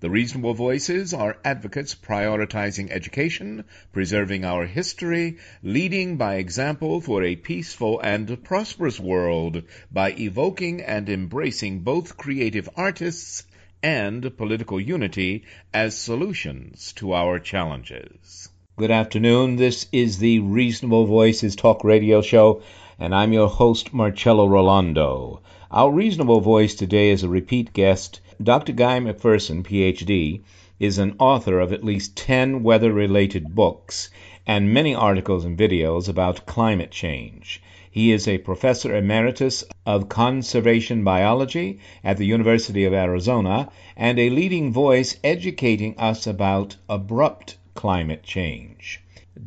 The reasonable voices are advocates prioritizing education, preserving our history, leading by example for a peaceful and prosperous world by evoking and embracing both creative artists and political unity as solutions to our challenges. Good afternoon. This is the Reasonable Voices Talk Radio Show, and I'm your host, Marcello Rollando. Our reasonable voice today is a repeat guest Dr. Guy McPherson, Ph.D., is an author of at least 10 weather related books and many articles and videos about climate change. He is a professor emeritus of conservation biology at the University of Arizona and a leading voice educating us about abrupt climate change.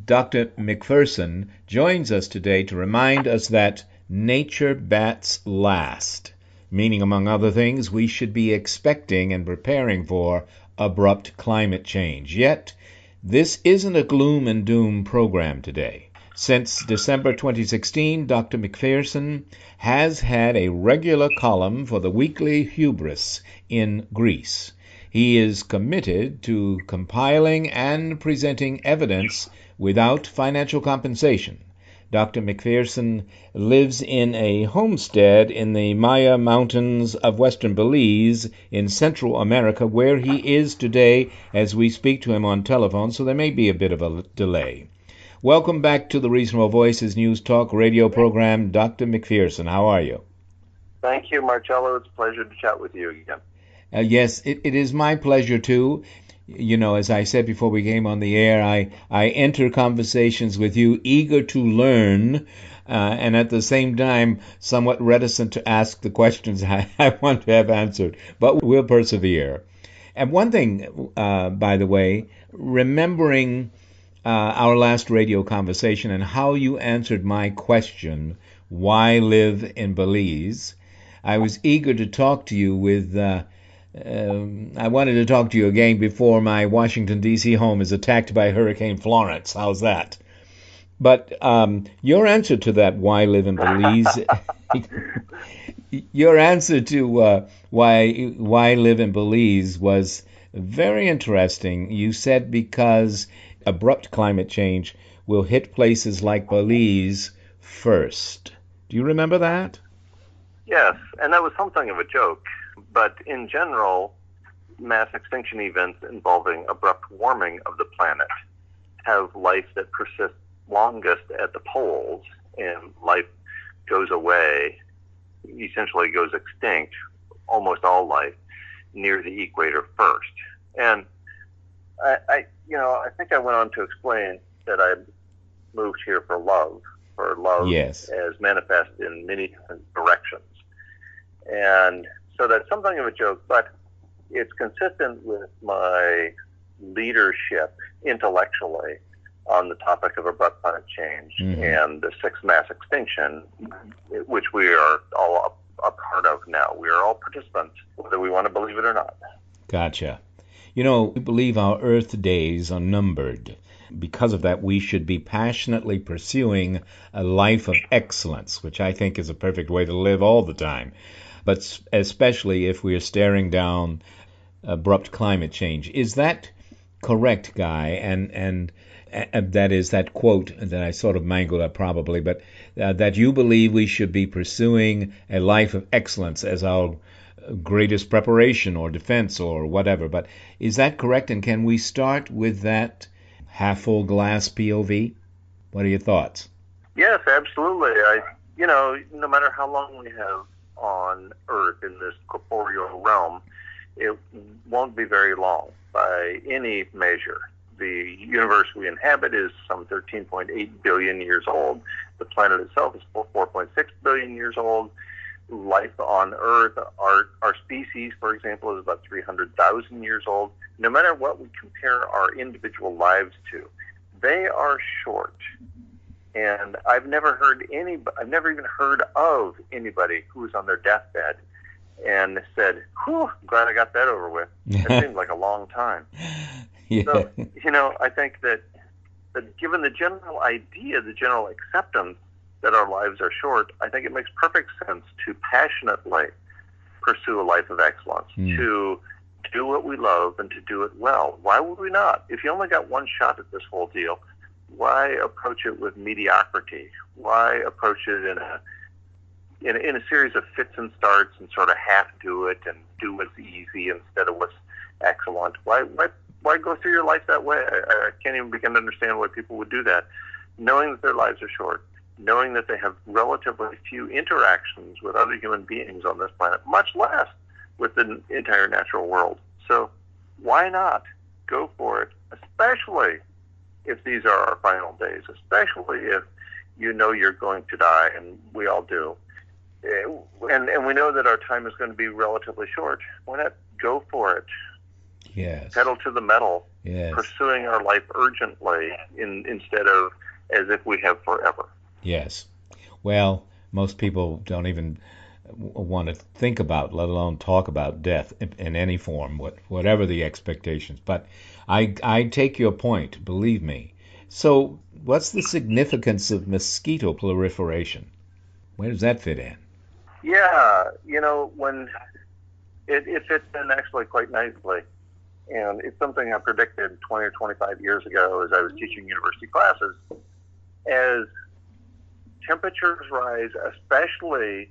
Dr. McPherson joins us today to remind us that nature bats last meaning, among other things, we should be expecting and preparing for abrupt climate change. Yet, this isn't a gloom and doom program today. Since December 2016, Dr. McPherson has had a regular column for the weekly Hubris in Greece. He is committed to compiling and presenting evidence without financial compensation Dr. McPherson lives in a homestead in the Maya Mountains of western Belize in Central America, where he is today as we speak to him on telephone, so there may be a bit of a delay. Welcome back to the Reasonable Voices News Talk radio program, Dr. McPherson. How are you? Thank you, Marcello. It's a pleasure to chat with you again. Uh, yes, it, it is my pleasure too you know, as I said before we came on the air, I, I enter conversations with you eager to learn uh, and at the same time somewhat reticent to ask the questions I, I want to have answered. But we'll persevere. And one thing, uh, by the way, remembering uh, our last radio conversation and how you answered my question, why live in Belize? I was eager to talk to you with uh, um, I wanted to talk to you again before my Washington, D.C. home is attacked by Hurricane Florence. How's that? But um, your answer to that, why live in Belize, your answer to uh, why why live in Belize was very interesting. You said because abrupt climate change will hit places like Belize first. Do you remember that? Yes, and that was something of a joke. But in general, mass extinction events involving abrupt warming of the planet have life that persists longest at the poles, and life goes away, essentially goes extinct, almost all life, near the equator first. And I, I you know, I think I went on to explain that I moved here for love, for love yes. as manifest in many different directions. And so that's something of a joke, but it's consistent with my leadership intellectually on the topic of abrupt climate change mm-hmm. and the sixth mass extinction, which we are all a, a part of now. We are all participants, whether we want to believe it or not. Gotcha. You know, we believe our Earth days are numbered. Because of that, we should be passionately pursuing a life of excellence, which I think is a perfect way to live all the time but especially if we are staring down abrupt climate change. Is that correct, Guy? And and uh, that is that quote that I sort of mangled up probably, but uh, that you believe we should be pursuing a life of excellence as our greatest preparation or defense or whatever. But is that correct? And can we start with that half full glass POV? What are your thoughts? Yes, absolutely. I, you know, no matter how long we have on Earth in this corporeal realm, it won't be very long by any measure. The universe we inhabit is some 13.8 billion years old. The planet itself is 4.6 billion years old. Life on Earth, our, our species, for example, is about 300,000 years old. No matter what we compare our individual lives to, they are short. And I've never heard any, I've never even heard of anybody who was on their deathbed and said, "Whew, glad I got that over with." It seemed like a long time. Yeah. So, you know, I think that, that given the general idea, the general acceptance that our lives are short, I think it makes perfect sense to passionately pursue a life of excellence, Mm. to do what we love and to do it well. Why would we not? If you only got one shot at this whole deal, why approach it with mediocrity? Why approach it in a in, in a series of fits and starts and sort of half do it and do what's easy instead of what's excellent? Why why why go through your life that way? I, I can't even begin to understand why people would do that, knowing that their lives are short, knowing that they have relatively few interactions with other human beings on this planet, much less with the entire natural world. So why not go for it, especially if these are our final days, especially if you know you're going to die, and we all do. Eh, And, and we know that our time is going to be relatively short. Why not go for it? Yes. Pedal to the metal, Yes. pursuing our life urgently in, instead of as if we have forever. Yes. Well, most people don't even want to think about, let alone talk about death in, in any form, what, whatever the expectations. But I, I take your point, believe me. So, what's the significance of mosquito proliferation? Where does that fit in? Yeah, you know, when it, it fits in actually quite nicely. And it's something I predicted 20 or 25 years ago as I was teaching university classes. As temperatures rise, especially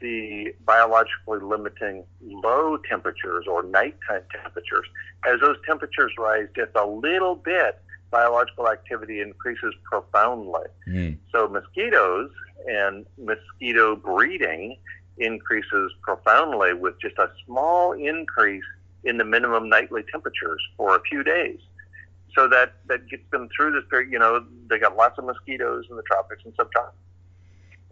the biologically limiting low temperatures or nighttime temperatures, as those temperatures rise just a little bit, biological activity increases profoundly. Mm. So mosquitoes and mosquito breeding increases profoundly with just a small increase in the minimum nightly temperatures for a few days. So that, that gets them through this period. You know, they got lots of mosquitoes in the tropics and subtropics.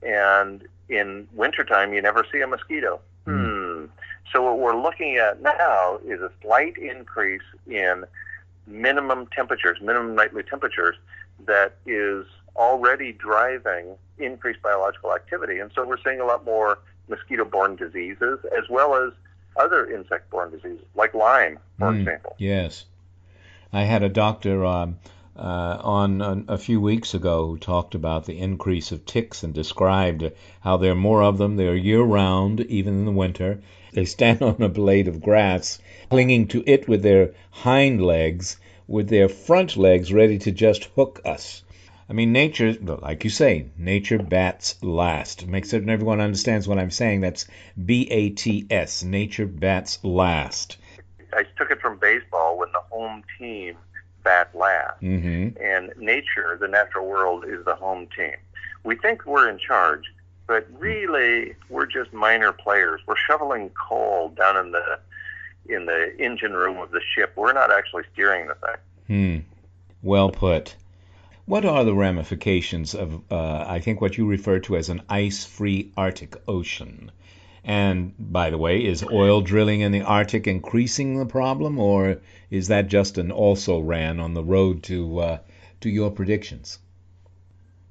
And in wintertime, you never see a mosquito. Hmm. So what we're looking at now is a slight increase in minimum temperatures, minimum nightly temperatures, that is already driving increased biological activity. And so we're seeing a lot more mosquito borne diseases as well as other insect borne diseases, like Lyme, for Mm. example. Yes. I had a doctor um, uh, on a, a few weeks ago talked about the increase of ticks and described how there are more of them. They're year round, even in the winter. They stand on a blade of grass, clinging to it with their hind legs, with their front legs ready to just hook us. I mean, nature, like you say, nature bats last. Make certain everyone understands what I'm saying. That's B A T S. Nature bats last. I took it from baseball when the home team bat last. Mm-hmm. and nature, the natural world, is the home team. We think we're in charge, but really we're just minor players. We're shoveling coal down in the in the engine room of the ship. We're not actually steering the thing. Hmm. Well put. What are the ramifications of, uh, I think, what you refer to as an ice free Arctic Ocean? And, by the way, is oil drilling in the Arctic increasing the problem, or is that just an also ran on the road to, uh, to your predictions?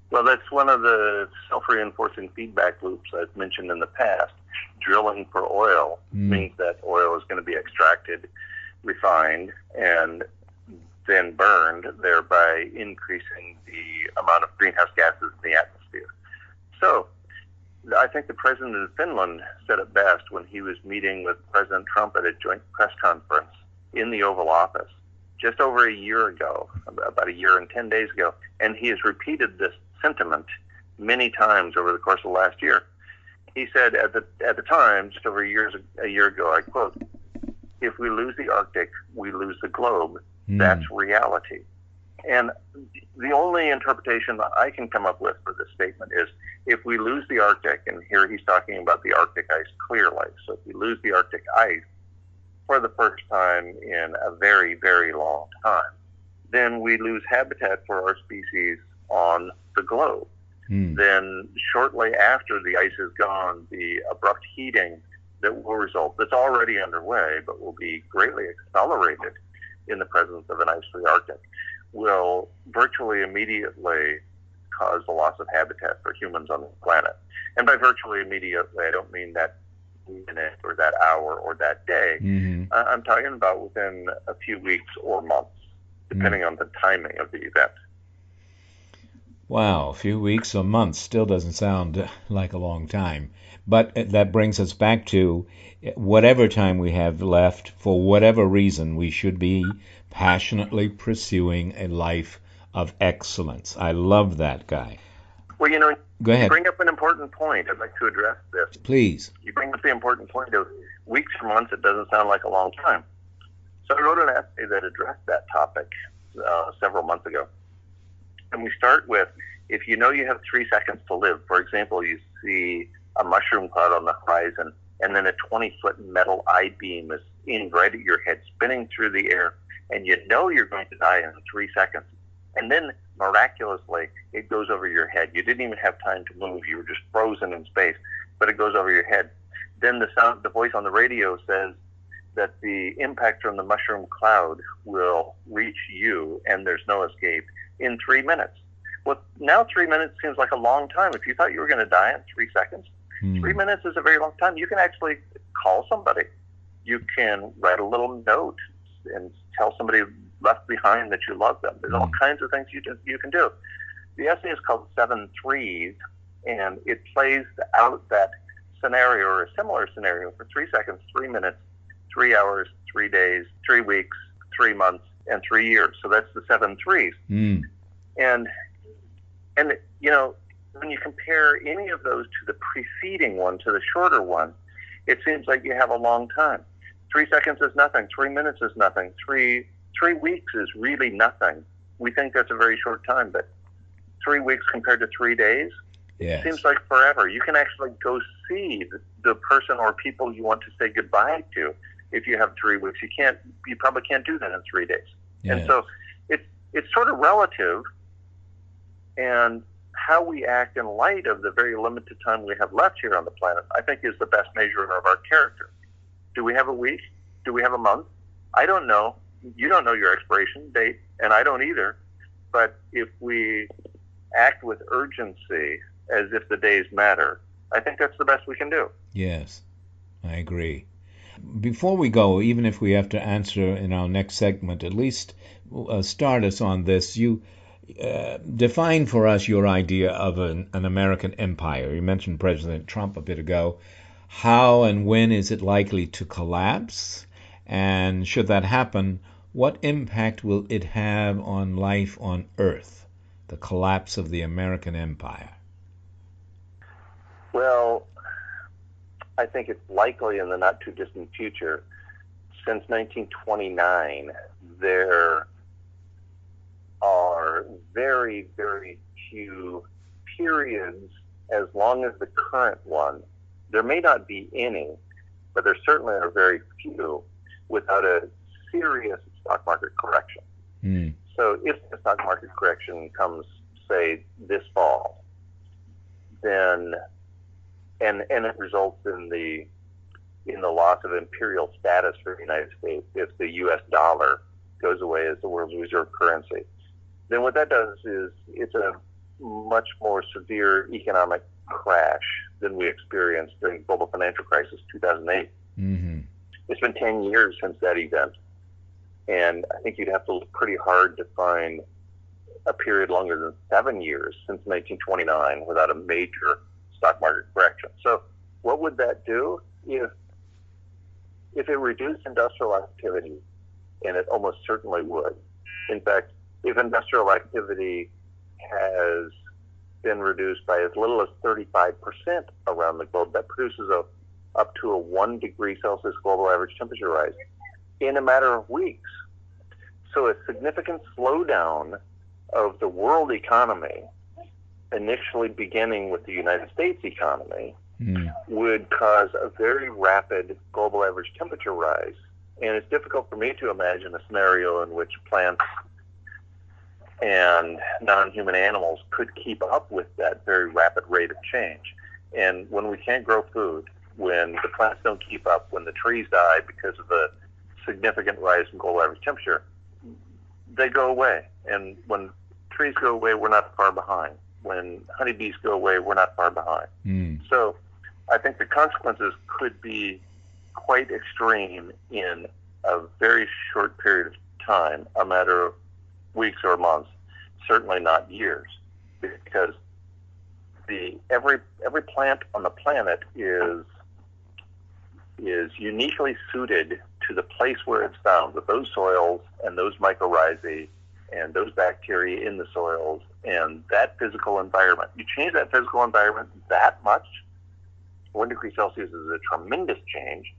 Well, that's one of the self-reinforcing feedback loops I've mentioned in the past. Drilling for oil Mm. means that oil is going to be extracted, refined, and then burned, thereby increasing the amount of greenhouse gases in the atmosphere. So, I think the president of Finland said it best when he was meeting with President Trump at a joint press conference in the Oval Office. just over a year ago, about a year and 10 days ago, and he has repeated this sentiment many times over the course of the last year. He said at the at the time, just over a year a year ago, I quote, "If we lose the Arctic, we lose the globe. Mm. That's reality." And the only interpretation that I can come up with for this statement is if we lose the Arctic, and here he's talking about the Arctic ice clear clearly. So if we lose the Arctic ice for the first time in a very, very long time, then we lose habitat for our species on the globe. Mm. Then shortly after the ice is gone, the abrupt heating that will result, that's already underway, but will be greatly accelerated in the presence of an ice-free Arctic will virtually immediately cause the loss of habitat for humans on the planet. And by virtually immediately, I don't mean that minute or that hour or that day. Mm-hmm. I'm talking about within a few weeks or months, depending mm-hmm. on the timing of the event. Wow, a few weeks or months still doesn't sound like a long time. But that brings us back to whatever time we have left, for whatever reason, we should be passionately pursuing a life of excellence. I love that guy. Well, you know, Go ahead. you bring up an important point. I'd like to address this. Please. You bring up the important point of weeks or months. It doesn't sound like a long time. So I wrote an essay that addressed that topic uh, several months ago. And we start with if you know you have three seconds to live, for example, you see a mushroom cloud on the horizon, and then a 20 foot metal I beam is aimed right at your head, spinning through the air, and you know you're going to die in three seconds. And then miraculously, it goes over your head. You didn't even have time to move. You were just frozen in space, but it goes over your head. Then the sound, the voice on the radio says that the impact from the mushroom cloud will reach you and there's no escape in three minutes. Well, now three minutes seems like a long time. If you thought you were going to die in three seconds, mm. three minutes is a very long time. You can actually call somebody. You can write a little note and tell somebody left behind that you love them. There's all mm. kinds of things you do, you can do. The essay is called Seven Threes, and it plays out that scenario or a similar scenario for three seconds, three minutes, three hours, three days, three weeks, three months, and three years. So that's the seven threes. Mm. And and you know when you compare any of those to the preceding one to the shorter one, it seems like you have a long time. Three seconds is nothing. Three minutes is nothing. Three three weeks is really nothing. We think that's a very short time, but three weeks compared to three days yes. seems like forever. You can actually go see the, person or people you want to say goodbye to if you have three weeks. You can't. You probably can't do that in three days. Yes. And so it's it's sort of relative, and how we act in light of the very limited time we have left here on the planet, I think, is the best measure of our character. Do we have a week? Do we have a month? I don't know. You don't know your expiration date, and I don't either. But if we act with urgency as if the days matter, I think that's the best we can do. Yes, I agree. Before we go, even if we have to answer in our next segment, at least uh, start us on this. You uh, define for us your idea of an, an American empire. You mentioned President Trump a bit ago. How and when is it likely to collapse? And should that happen, what impact will it have on life on Earth, the collapse of the American empire? Well, I think it's likely in the not too distant future. Since 1929, there are very, very few periods as long as the current one there may not be any, but there certainly are very few without a serious stock market correction. Mm. So if the stock market correction comes, say, this fall, then and and it results in the in the loss of imperial status for the United States if the U.S. dollar goes away as the world's reserve currency, then what that does is it's a much more severe economic crash than we experienced during the global financial crisis 2008. Mm-hmm. It's been 10 years since that event. And I think you'd have to look pretty hard to find a period longer than seven years since 1929 without a major stock market correction. So, what would that do if if it reduced industrial activity and it almost certainly would. In fact, if industrial activity has been reduced by as little as 35% around the globe, that produces a, up to a 1 degree Celsius global average temperature rise in a matter of weeks. So a significant slowdown of the world economy, initially beginning with the United States economy, mm. would cause a very rapid global average temperature rise. And it's difficult for me to imagine a scenario in which plants and non-human animals could keep up with that very rapid rate of change. And when we can't grow food, when the plants don't keep up, when the trees die because of the significant rise in global average temperature, they go away. And when trees go away, we're not far behind. When honeybees go away, we're not far behind. Mm. So I think the consequences could be quite extreme in a very short period of time, a matter of weeks or months, certainly not years, because the every every plant on the planet is is uniquely suited to the place where it's found, with those soils and those mycorrhizae and those bacteria in the soils and that physical environment. You change that physical environment that much, one degree Celsius is a tremendous change,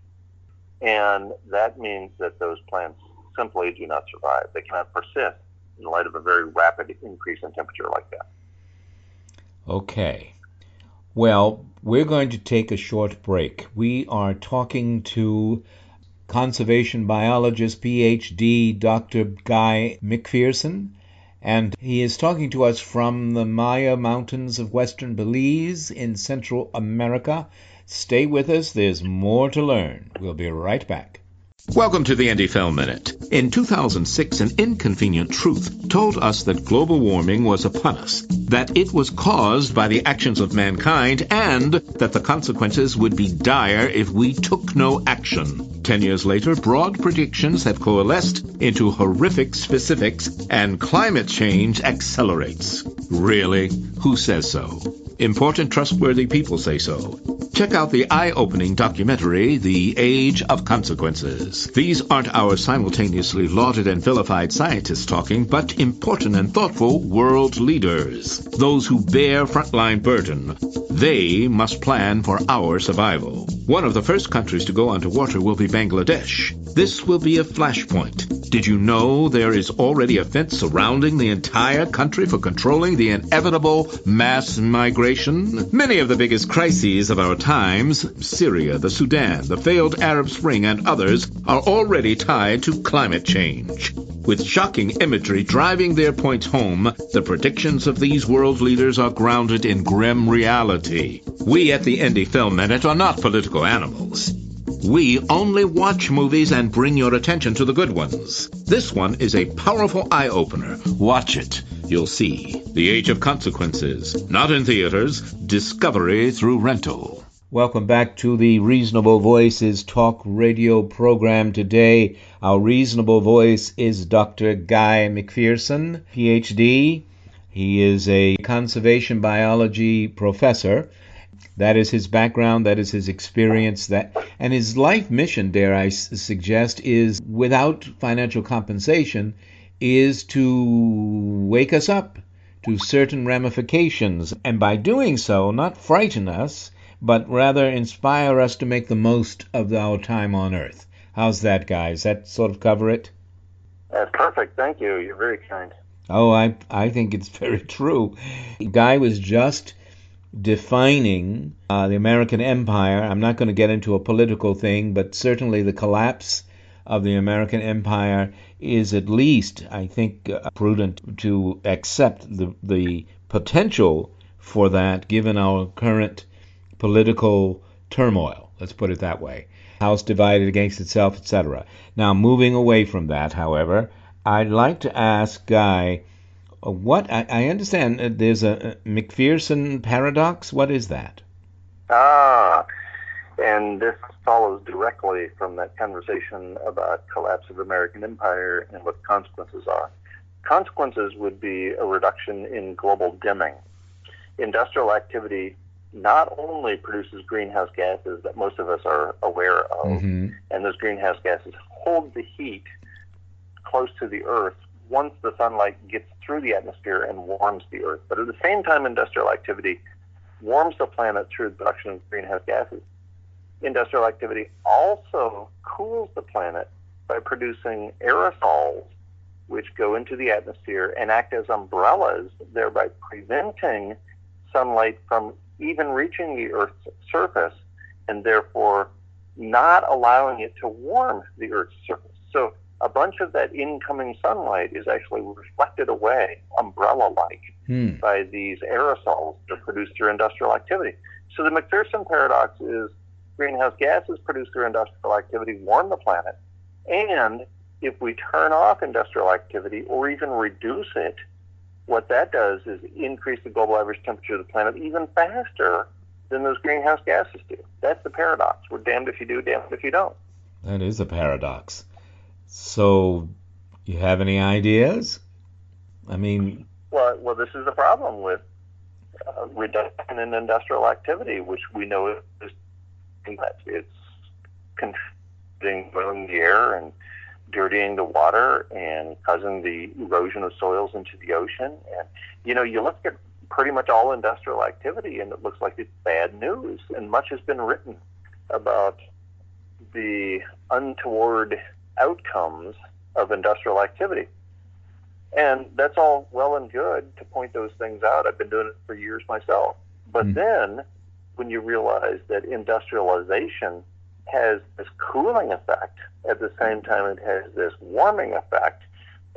and that means that those plants simply do not survive. They cannot persist in light of a very rapid increase in temperature like that. Okay. Well, we're going to take a short break. We are talking to conservation biologist, PhD, Dr. Guy McPherson, and he is talking to us from the Maya Mountains of western Belize in Central America. Stay with us, there's more to learn. We'll be right back. Welcome to the Indie Film Minute. In 2006, an inconvenient truth told us that global warming was upon us, that it was caused by the actions of mankind, and that the consequences would be dire if we took no action. Ten years later, broad predictions have coalesced into horrific specifics, and climate change accelerates. Really? Who says so? Important, trustworthy people say so. Check out the eye-opening documentary, The Age of Consequences. These aren't our simultaneously lauded and vilified scientists talking, but important and thoughtful world leaders. Those who bear frontline burden. They must plan for our survival. One of the first countries to go underwater will be Bangladesh. This will be a flashpoint. Did you know there is already a fence surrounding the entire country for controlling the inevitable mass migration? Many of the biggest crises of our times, Syria, the Sudan, the failed Arab Spring, and others, are already tied to climate change. With shocking imagery driving their points home, the predictions of these world leaders are grounded in grim reality. We at the Indie Film Minute are not political animals. We only watch movies and bring your attention to the good ones. This one is a powerful eye opener. Watch it. You'll see. The Age of Consequences. Not in theaters. Discovery through rental. Welcome back to the Reasonable Voices Talk radio program today. Our reasonable voice is Dr. Guy McPherson, PhD. He is a conservation biology professor that is his background, that is his experience, that and his life mission, dare I suggest, is without financial compensation, is to wake us up to certain ramifications, and by doing so, not frighten us, but rather inspire us to make the most of our time on Earth. How's that, guys? That sort of cover it? That's perfect. Thank you. You're very kind. Oh, I I think it's very true. Guy was just defining uh, the American empire. I'm not going to get into a political thing, but certainly the collapse of the American empire is at least, I think, uh, prudent to accept the, the potential for that given our current political turmoil. Let's put it that way. House divided against itself, etc. Now, moving away from that, however, I'd like to ask Guy uh, what I, I understand uh, there's a, a McPherson paradox. What is that? Ah, and this follows directly from that conversation about collapse of American empire and what consequences are. Consequences would be a reduction in global dimming. Industrial activity not only produces greenhouse gases that most of us are aware of, mm-hmm. and those greenhouse gases hold the heat close to the Earth once the sunlight gets through the atmosphere and warms the Earth. But at the same time, industrial activity warms the planet through the production of greenhouse gases. Industrial activity also cools the planet by producing aerosols, which go into the atmosphere and act as umbrellas, thereby preventing sunlight from even reaching the Earth's surface and therefore not allowing it to warm the Earth's surface. So a bunch of that incoming sunlight is actually reflected away, umbrella like, Hmm. by these aerosols that are produced through industrial activity. So the McPherson paradox is greenhouse gases produced through industrial activity warm the planet. And if we turn off industrial activity or even reduce it, what that does is increase the global average temperature of the planet even faster than those greenhouse gases do. That's the paradox. We're damned if you do, damned if you don't. That is a paradox. So, you have any ideas? I mean, Well, well, this is the problem with uh, reduction in industrial activity, which we know is that it's contributing oiling the air and dirtying the water and causing the erosion of soils into the ocean. And you know, you look at pretty much all industrial activity, and it looks like it's bad news. And much has been written about the untoward outcomes of industrial activity. And that's all well and good to point those things out. I've been doing it for years myself. But Hmm. then when you realize that industrialization has this cooling effect at the same time it has this warming effect,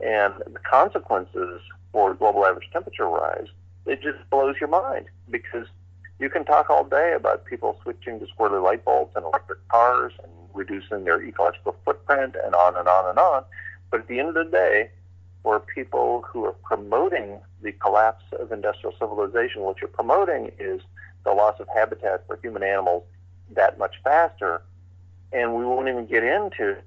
and the consequences for global average temperature rise, it just blows your mind because you can talk all day about people switching to squirrely light bulbs and electric cars and reducing their ecological footprint and on and on and on. But at the end of the day, for people who are promoting the collapse of industrial civilization, what you're promoting is the loss of habitat for human animals that much faster. And we won't even get into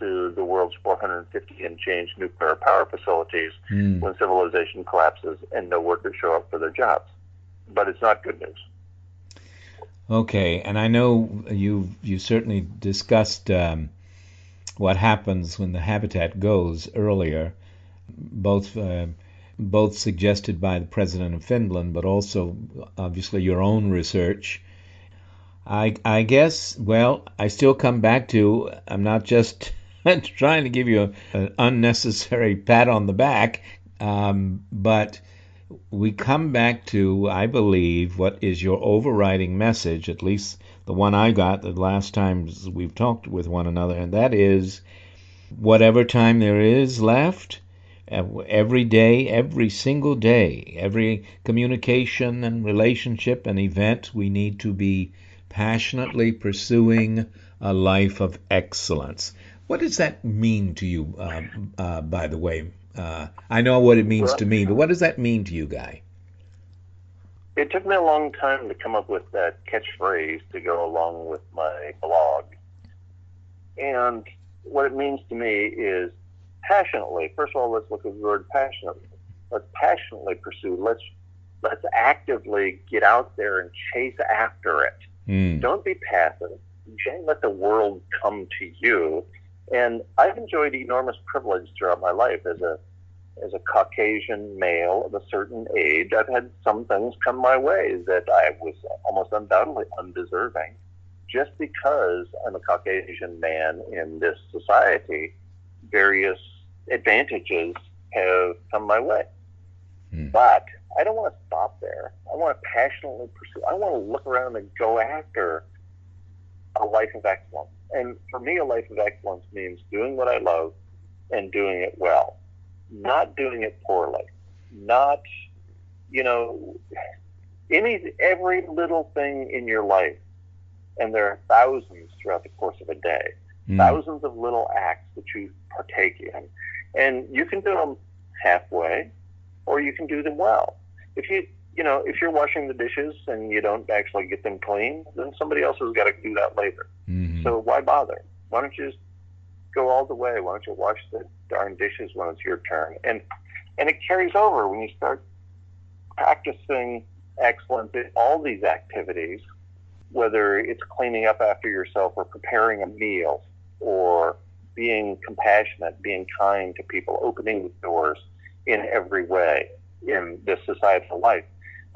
to the world's 450 and change nuclear power facilities hmm. when civilization collapses and no workers show up for their jobs. But it's not good news. Okay, and I know you you certainly discussed um, what happens when the habitat goes earlier, both uh, both suggested by the president of Finland, but also obviously your own research. I I guess well, I still come back to I'm not just trying to give you an unnecessary pat on the back, um, but we come back to, I believe, what is your overriding message, at least the one I got the last times we've talked with one another, and that is whatever time there is left, every day, every single day, every communication and relationship and event, we need to be passionately pursuing a life of excellence. What does that mean to you, uh, uh, by the way? Uh, I know what it means to me, but what does that mean to you, Guy? It took me a long time to come up with that catchphrase to go along with my blog. And what it means to me is passionately. First of all, let's look at the word passionately. Let's passionately pursue. Let's let's actively get out there and chase after it. Mm. Don't be passive. Let the world come to you. And I've enjoyed enormous privilege throughout my life as a as a Caucasian male of a certain age. I've had some things come my way that I was almost undoubtedly undeserving. Just because I'm a Caucasian man in this society, various advantages have come my way. Hmm. But I don't want to stop there. I want to passionately pursue. I want to look around and go after a life of excellence. And for me, a life of excellence means doing what I love and doing it well, not doing it poorly, not, you know, any every little thing in your life. And there are thousands throughout the course of a day Mm. thousands of little acts that you partake in. And you can do them halfway or you can do them well. If you, you know, if you're washing the dishes and you don't actually get them clean, then somebody else has got to do that later. Mhm. So why bother? Why don't you just go all the way? Why don't you wash the darn dishes when it's your turn? And and it carries over when you start practicing excellence in all these activities, whether it's cleaning up after yourself or preparing a meal or being compassionate, being kind to people, opening the doors in every way in this societal life.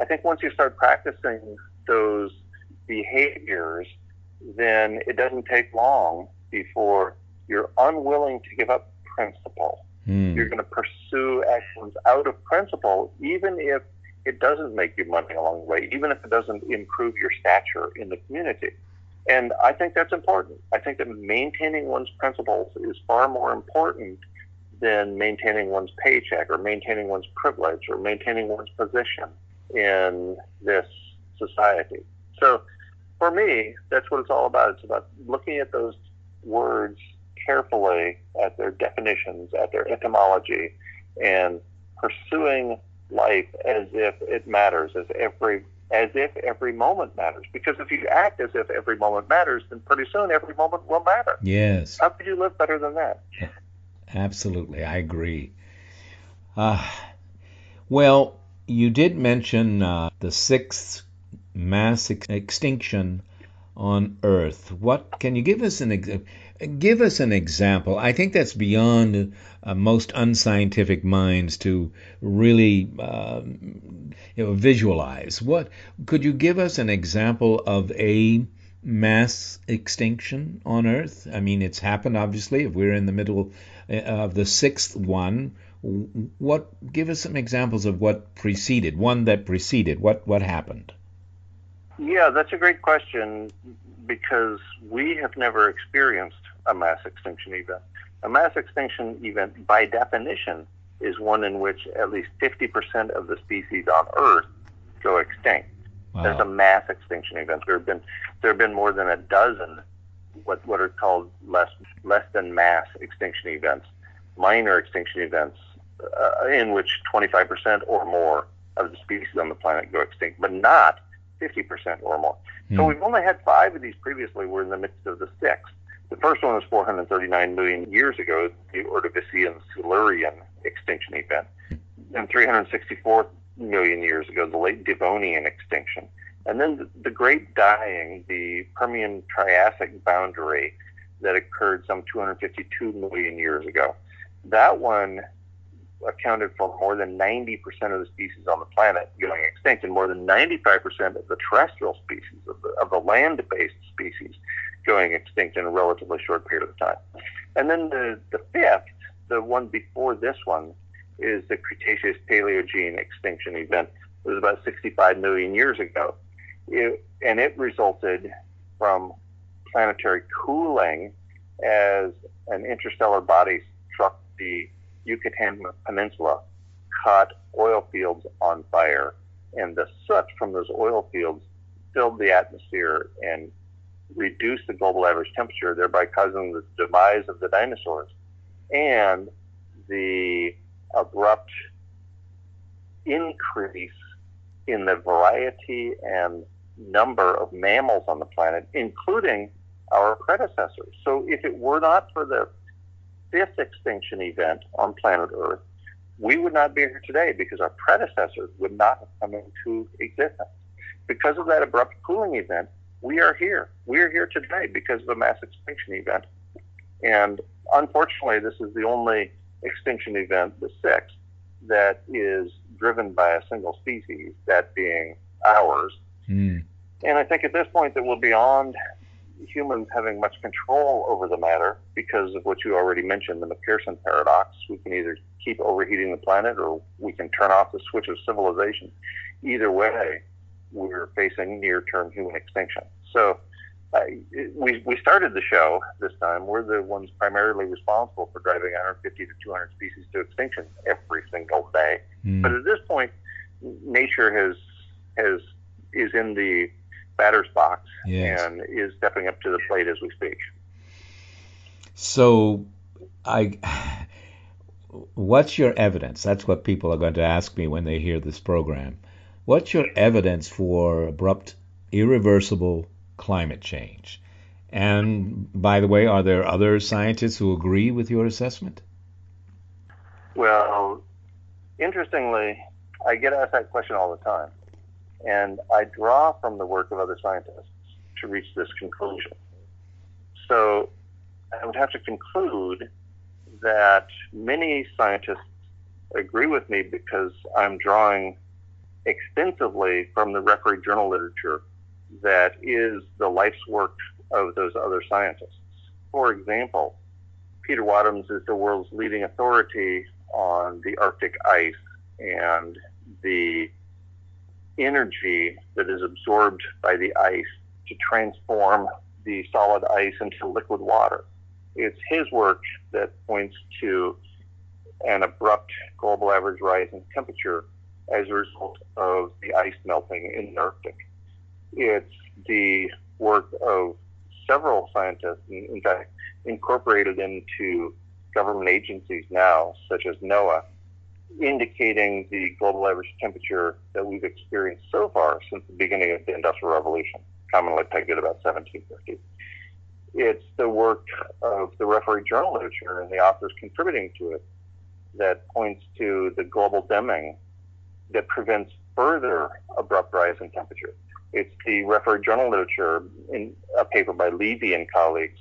I think once you start practicing those behaviors, then it doesn't take long before you're unwilling to give up principle. Mm. You're going to pursue excellence out of principle, even if it doesn't make you money along the way, even if it doesn't improve your stature in the community. And I think that's important. I think that maintaining one's principles is far more important than maintaining one's paycheck or maintaining one's privilege or maintaining one's position in this society. So for me, that's what it's all about. It's about looking at those words carefully, at their definitions, at their etymology, and pursuing life as if it matters, as every as if every moment matters. Because if you act as if every moment matters, then pretty soon every moment will matter. Yes. How could you live better than that? Absolutely, I agree. Uh, well, you did mention uh, the sixth mass ex- extinction on Earth. What can you give us an ex- give us an example? I think that's beyond uh, most unscientific minds to really uh, you know visualize. What could you give us an example of a mass extinction on Earth? I mean, it's happened obviously. If we're in the middle uh, of the sixth one, what give us some examples of what preceded one that preceded what what happened yeah that's a great question because we have never experienced a mass extinction event. A mass extinction event by definition is one in which at least 50% of the species on earth go extinct. Wow. there's a mass extinction event. There have been there have been more than a dozen what what are called less less than mass extinction events minor extinction events uh, in which 25% or more of the species on the planet go extinct, but not 50% or more. Hmm. So we've only had five of these previously. We're in the midst of the sixth. The first one was 439 million years ago, the Ordovician Silurian extinction event. And 364 million years ago, the late Devonian extinction. And then the, the Great Dying, the Permian Triassic boundary that occurred some 252 million years ago. That one accounted for more than 90% of the species on the planet going extinct, and more than 95% of the terrestrial species, of the, of the land based species, going extinct in a relatively short period of time. And then the, the fifth, the one before this one, is the Cretaceous Paleogene extinction event. It was about 65 million years ago. It, and it resulted from planetary cooling as an interstellar body struck the Yucatan Peninsula, caught oil fields on fire, and the soot from those oil fields filled the atmosphere and reduced the global average temperature, thereby causing the demise of the dinosaurs and the abrupt increase in the variety and number of mammals on the planet, including our predecessors. So if it were not for the fifth extinction event on planet Earth, we would not be here today because our predecessors would not have come into existence. Because of that abrupt cooling event, we are here. We are here today because of a mass extinction event. And unfortunately, this is the only extinction event, the sixth, that is driven by a single species, that being ours. Mm. And I think at this point that we're beyond humans having much control over the matter because of what you already mentioned, the McPherson paradox. We can either keep overheating the planet or we can turn off the switch of civilization. Either way, we're facing near-term human extinction. So uh, we, we started the show this time. We're the ones primarily responsible for driving 150 to 200 species to extinction every single day. Mm. But at this point, nature has has is in the batter's box yes. and is stepping up to the plate as we speak. So, I, what's your evidence? That's what people are going to ask me when they hear this program. What's your evidence for abrupt, irreversible climate change? And by the way, are there other scientists who agree with your assessment? Well, interestingly, I get asked that question all the time. And I draw from the work of other scientists to reach this conclusion. So I would have to conclude that many scientists agree with me because I'm drawing extensively from the referee journal literature that is the life's work of those other scientists. For example, Peter Wadhams is the world's leading authority on the Arctic ice and the energy that is absorbed by the ice to transform the solid ice into liquid water. It's his work that points to an abrupt global average rise in temperature as a result of the ice melting in the Arctic. It's the work of several scientists, in fact, incorporated into government agencies now, such as NOAA, indicating the global average temperature that we've experienced so far since the beginning of the Industrial Revolution, commonly pegged at about 1750. It's the work of the referee journal literature and the authors contributing to it that points to the global dimming that prevents further abrupt rise in temperature. It's the referee journal literature in a paper by Levy and colleagues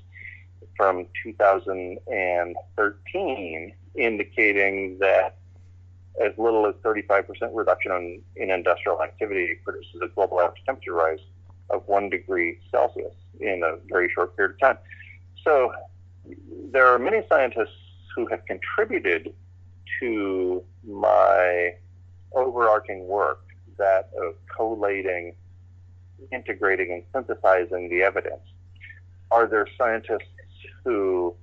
from 2013 indicating that as little as 35% reduction in, in industrial activity produces a global average temperature rise of one degree Celsius in a very short period of time. So there are many scientists who have contributed to my overarching work, that of collating, integrating, and synthesizing the evidence. Are there scientists who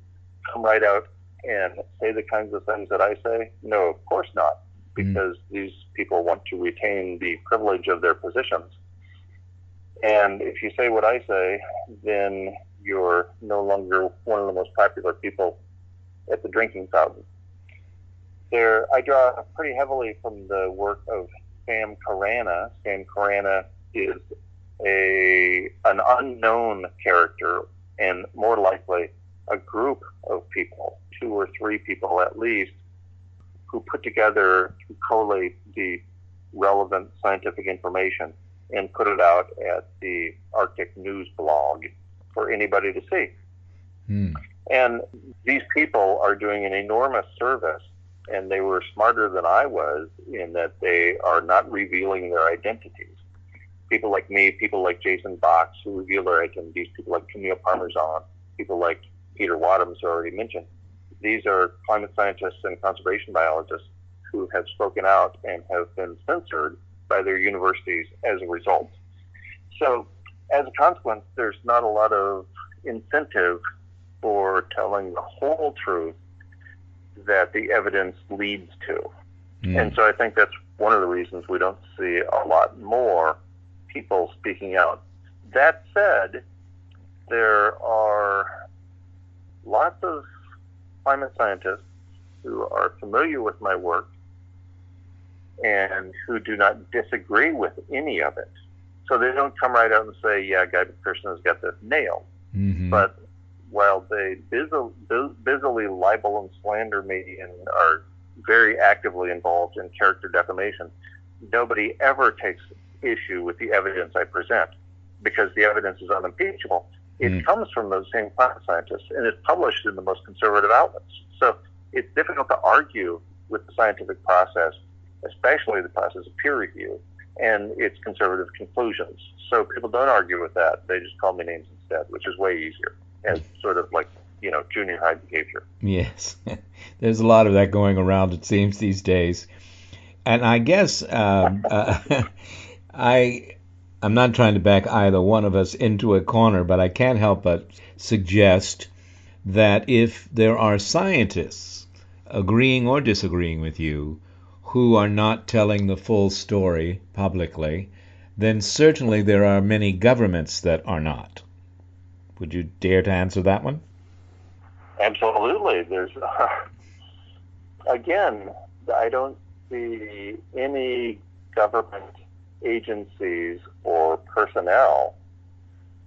come right out and say the kinds of things that I say? No, of course not, because mm. these people want to retain the privilege of their positions. And if you say what I say, then you're no longer one of the most popular people at the drinking fountain there, I draw pretty heavily from the work of Sam Carana. Sam Carana is a an unknown character, and more likely a group of people, two or three people at least, who put together to collate the relevant scientific information and put it out at the Arctic News blog for anybody to see. Hmm. And these people are doing an enormous service and they were smarter than I was in that they are not revealing their identities. People like me, people like Jason Box, who reveal their identities, people like Camille Parmesan, people like Peter Wadhams, already mentioned. These are climate scientists and conservation biologists who have spoken out and have been censored by their universities as a result. So, as a consequence, there's not a lot of incentive for telling the whole truth that the evidence leads to. Mm. And so I think that's one of the reasons we don't see a lot more people speaking out. That said, there are lots of climate scientists who are familiar with my work and who do not disagree with any of it. So they don't come right out and say, yeah, Guy McPherson has got this nailed. Mm-hmm. But while they busily libel and slander me and are very actively involved in character defamation, nobody ever takes issue with the evidence I present because the evidence is unimpeachable. It mm. comes from those same climate scientists and it's published in the most conservative outlets. So it's difficult to argue with the scientific process, especially the process of peer review and its conservative conclusions. So people don't argue with that. They just call me names instead, which is way easier as sort of like you know junior high behavior. Yes, there's a lot of that going around. It seems these days, and I guess uh, uh, I I'm not trying to back either one of us into a corner, but I can't help but suggest that if there are scientists agreeing or disagreeing with you who are not telling the full story publicly, then certainly there are many governments that are not. Would you dare to answer that one? Absolutely. There's uh, again, I don't see any government agencies or personnel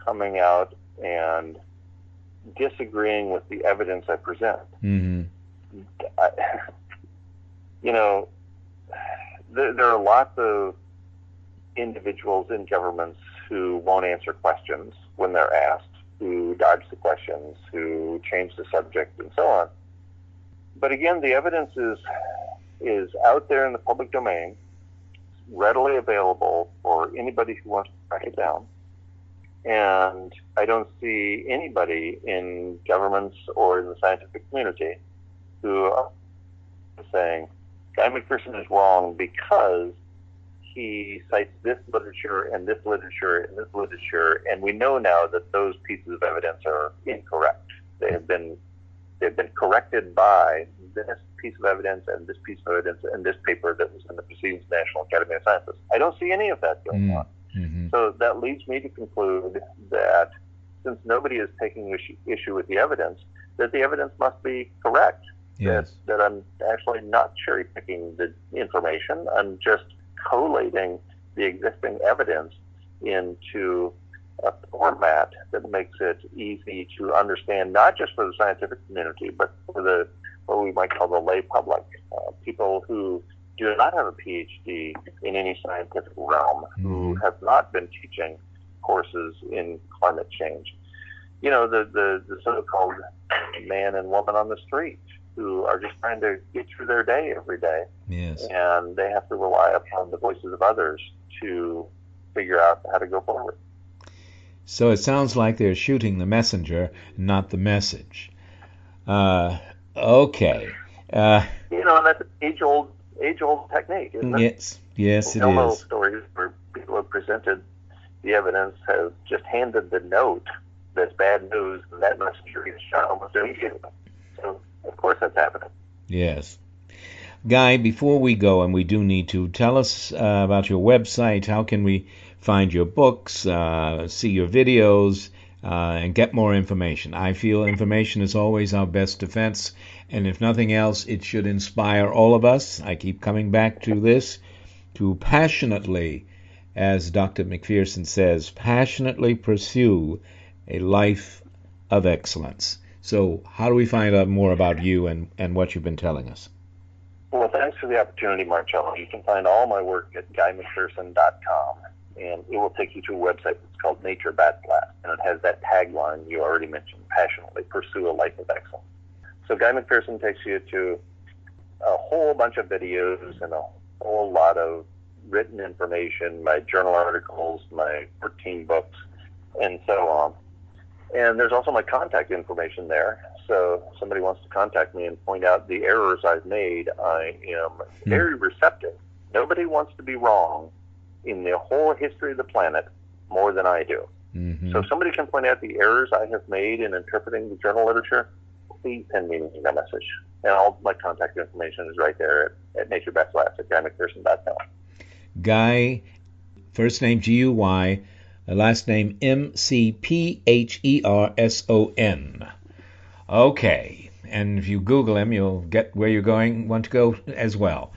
coming out and disagreeing with the evidence I present. Mm-hmm. I, you know, there, there are lots of individuals in governments who won't answer questions when they're asked who dodge the questions, who change the subject, and so on. But again, the evidence is is out there in the public domain, readily available for anybody who wants to track it down. And I don't see anybody in governments or in the scientific community who are saying Guy McPherson is wrong because he cites this literature and this literature and this literature, and we know now that those pieces of evidence are incorrect. They have been they've been corrected by this piece of evidence and this piece of evidence and this paper that was in the Proceedings of the National Academy of Sciences. I don't see any of that going Mm. on. Mm-hmm. So that leads me to conclude that since nobody is taking issue, issue with the evidence, that the evidence must be correct. Yes. That, that I'm actually not cherry picking the information. I'm just collating the existing evidence into a format that makes it easy to understand, not just for the scientific community, but for the what we might call the lay public, uh, people who do not have a PhD in any scientific realm, who Mhm. have not been teaching courses in climate change. You know, the, the, the so-called man and woman on the street who are just trying to get through their day every day Yes. and they have to rely upon the voices of others to figure out how to go forward. So it sounds like they're shooting the messenger, not the message. Uh, okay. Uh, You know, that's an age-old, age-old technique, isn't it? yes. Yes, it is. stories where people have presented the evidence, have just handed the note that's bad news, and that messenger gets shot almost immediately. So, of course, that's happening. Yes. Guy, before we go, and we do need to, tell us uh, about your website. How can we find your books, uh, see your videos, uh, and get more information? I feel information is always our best defense, and if nothing else, it should inspire all of us. I keep coming back to this to passionately, as Dr. McPherson says, passionately pursue a life of excellence. So, how do we find out more about you and, and what you've been telling us? Well, thanks for the opportunity, Marcello. You can find all my work at guymcpherson.com, and it will take you to a website that's called Nature Bats Last, and it has that tagline you already mentioned, passionately pursue a life of excellence. So Guy McPherson takes you to a whole bunch of videos and a whole lot of written information, my journal articles, my 14 books, and so on. And there's also my contact information there. So if somebody wants to contact me and point out the errors I've made, I am hmm. very receptive. Nobody wants to be wrong in the whole history of the planet more than I do. Mm-hmm. So if somebody can point out the errors I have made in interpreting the journal literature, please send me an email message. And all my contact information is right there at, at Nature Bats Last at guymcpherson.com. Guy, first name G U Y, uh, last name M C P H E R S O N. Okay, and if you Google him, you'll get where you're going, want to go as well.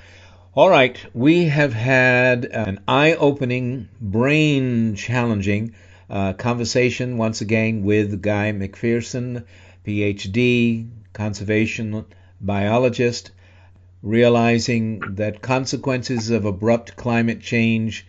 All right, we have had an eye opening, brain challenging uh, conversation once again with Guy McPherson, PhD, conservation biologist, realizing that consequences of abrupt climate change,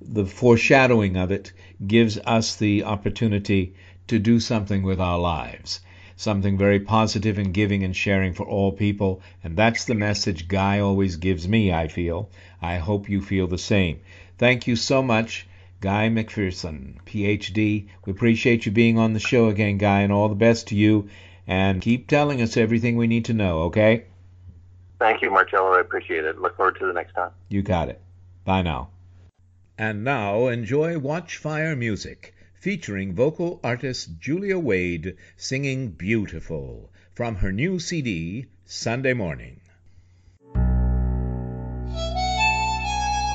the foreshadowing of it, gives us the opportunity to do something with our lives. Something very positive and giving and sharing for all people. And that's the message Guy always gives me, I feel. I hope you feel the same. Thank you so much, Guy McPherson, PhD. We appreciate you being on the show again, Guy, and all the best to you. And keep telling us everything we need to know, okay? Thank you, Marcello. I appreciate it. Look forward to the next time. You got it. Bye now. And now enjoy Watchfire music featuring vocal artist Julia Wade singing Beautiful from her new CD, Sunday Morning.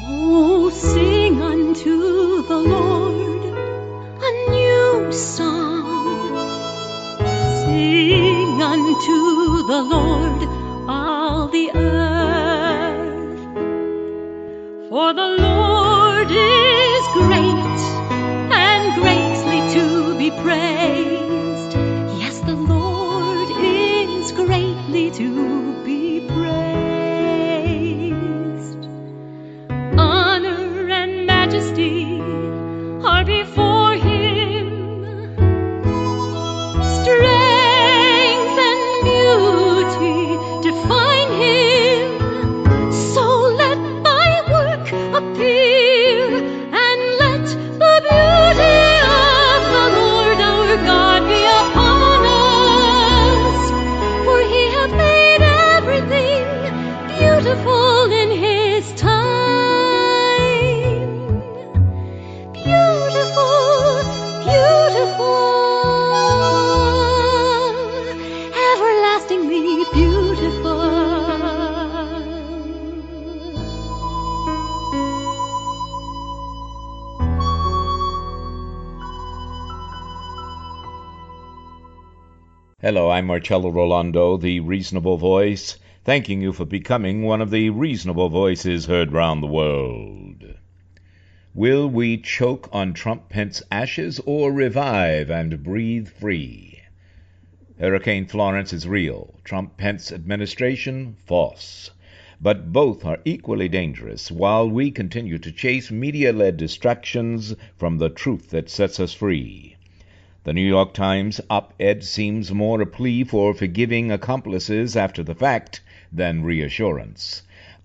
Oh, sing unto the Lord a new song. Sing unto the Lord all the earth. For the Lord I'm Marcello Rollando, the Reasonable Voice, thanking you for becoming one of the reasonable voices heard round the world. Will we choke on Trump Pence ashes or revive and breathe free? Hurricane Florence is real. Trump Pence administration, false. But both are equally dangerous while we continue to chase media led distractions from the truth that sets us free. The New York Times op ed seems more a plea for forgiving accomplices after the fact than reassurance.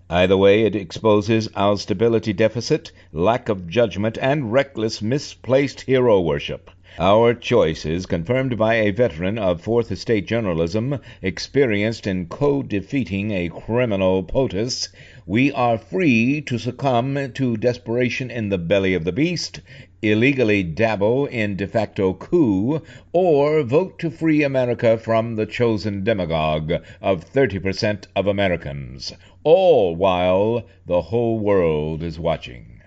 Either way, it exposes our stability deficit, lack of judgment, and reckless, misplaced hero worship. Our choice is confirmed by a veteran of Fourth Estate journalism, experienced in co defeating a criminal POTUS. We are free to succumb to desperation in the belly of the beast, illegally dabble in de facto coup, or vote to free America from the chosen demagogue of 30% of Americans, all while the whole world is watching.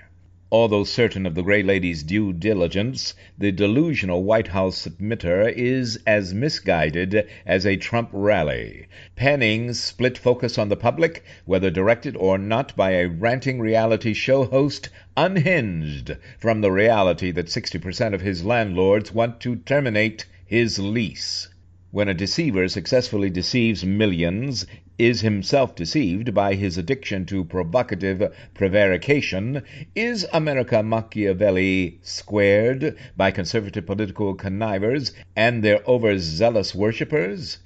Although certain of the Gray Lady's due diligence, the delusional White House submitter is as misguided as a Trump rally. Penning's split focus on the public, whether directed or not by a ranting reality show host, unhinged from the reality that 60% of his landlords want to terminate his lease. When a deceiver successfully deceives millions, is himself deceived by his addiction to provocative prevarication, is America Machiavelli squared by conservative political connivers and their overzealous worshippers?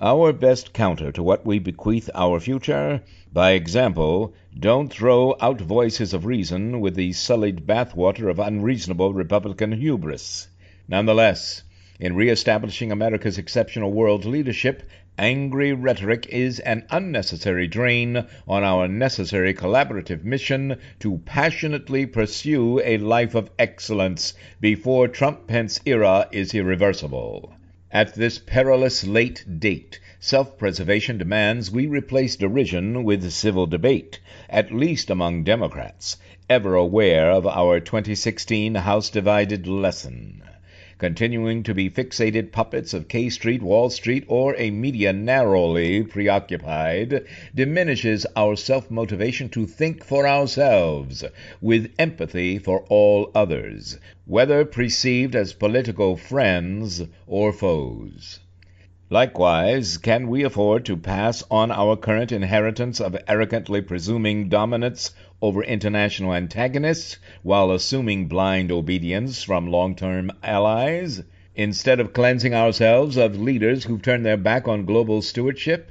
Our best counter to what we bequeath our future, by example, don't throw out voices of reason with the sullied bathwater of unreasonable Republican hubris. Nonetheless, in reestablishing America's exceptional world leadership, angry rhetoric is an unnecessary drain on our necessary collaborative mission to passionately pursue a life of excellence before Trump Pence era is irreversible. At this perilous late date, self preservation demands we replace derision with civil debate, at least among Democrats, ever aware of our 2016 House divided lesson continuing to be fixated puppets of K Street, Wall Street, or a media narrowly preoccupied, diminishes our self motivation to think for ourselves, with empathy for all others, whether perceived as political friends or foes. Likewise, can we afford to pass on our current inheritance of arrogantly presuming dominance over international antagonists while assuming blind obedience from long term allies, instead of cleansing ourselves of leaders who've turned their back on global stewardship?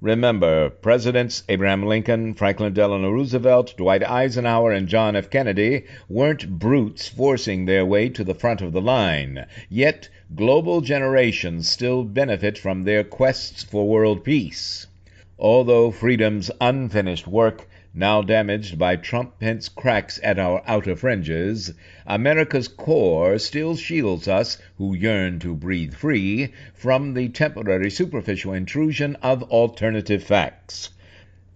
Remember, Presidents Abraham Lincoln, Franklin Delano Roosevelt, Dwight Eisenhower, and John F. Kennedy weren't brutes forcing their way to the front of the line. Yet, global generations still benefit from their quests for world peace. Although freedom's unfinished work now damaged by Trump Pence cracks at our outer fringes, America's core still shields us, who yearn to breathe free, from the temporary superficial intrusion of alternative facts.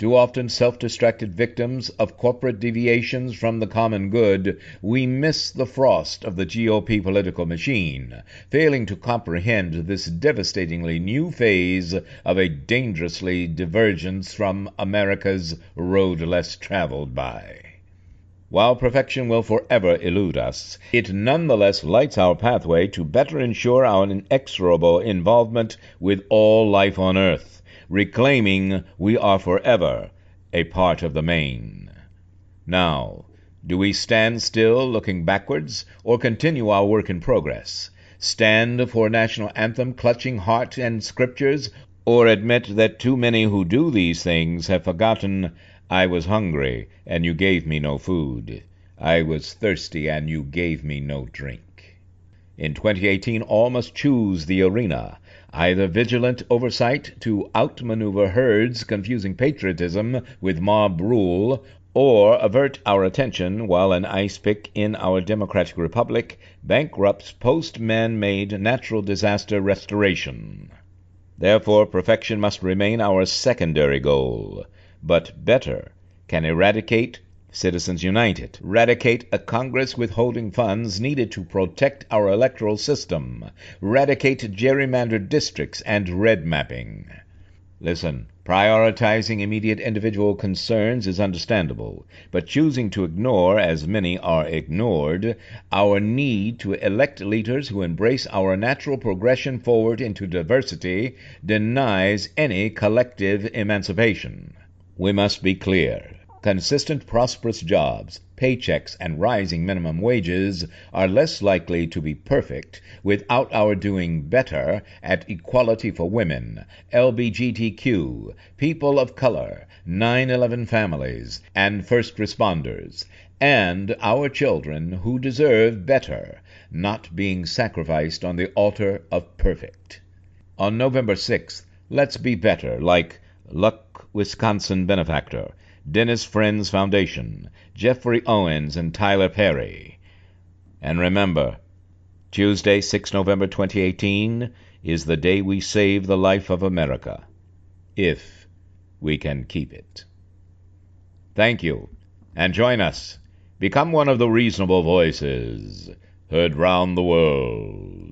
Too often self distracted victims of corporate deviations from the common good, we miss the frost of the GOP political machine, failing to comprehend this devastatingly new phase of a dangerously divergence from America's road less traveled by. While perfection will forever elude us, it nonetheless lights our pathway to better ensure our inexorable involvement with all life on earth reclaiming we are forever a part of the main. Now, do we stand still looking backwards, or continue our work in progress? Stand for national anthem clutching heart and scriptures, or admit that too many who do these things have forgotten I was hungry, and you gave me no food. I was thirsty, and you gave me no drink. In 2018, all must choose the arena either vigilant oversight to outmaneuver herds confusing patriotism with mob rule, or avert our attention while an ice pick in our democratic republic bankrupts post man made natural disaster restoration. Therefore, perfection must remain our secondary goal. But better can eradicate Citizens United, eradicate a Congress withholding funds needed to protect our electoral system, eradicate gerrymandered districts and red mapping. Listen, prioritizing immediate individual concerns is understandable, but choosing to ignore, as many are ignored, our need to elect leaders who embrace our natural progression forward into diversity denies any collective emancipation. We must be clear. Consistent, prosperous jobs, paychecks, and rising minimum wages are less likely to be perfect without our doing better at equality for women, LBGTQ, people of color, 9 11 families, and first responders, and our children who deserve better, not being sacrificed on the altar of perfect. On November 6th, let's be better, like Luck, Wisconsin benefactor. Dennis Friends Foundation, Jeffrey Owens, and Tyler Perry. And remember, Tuesday, 6 November 2018, is the day we save the life of America, if we can keep it. Thank you, and join us. Become one of the reasonable voices heard round the world.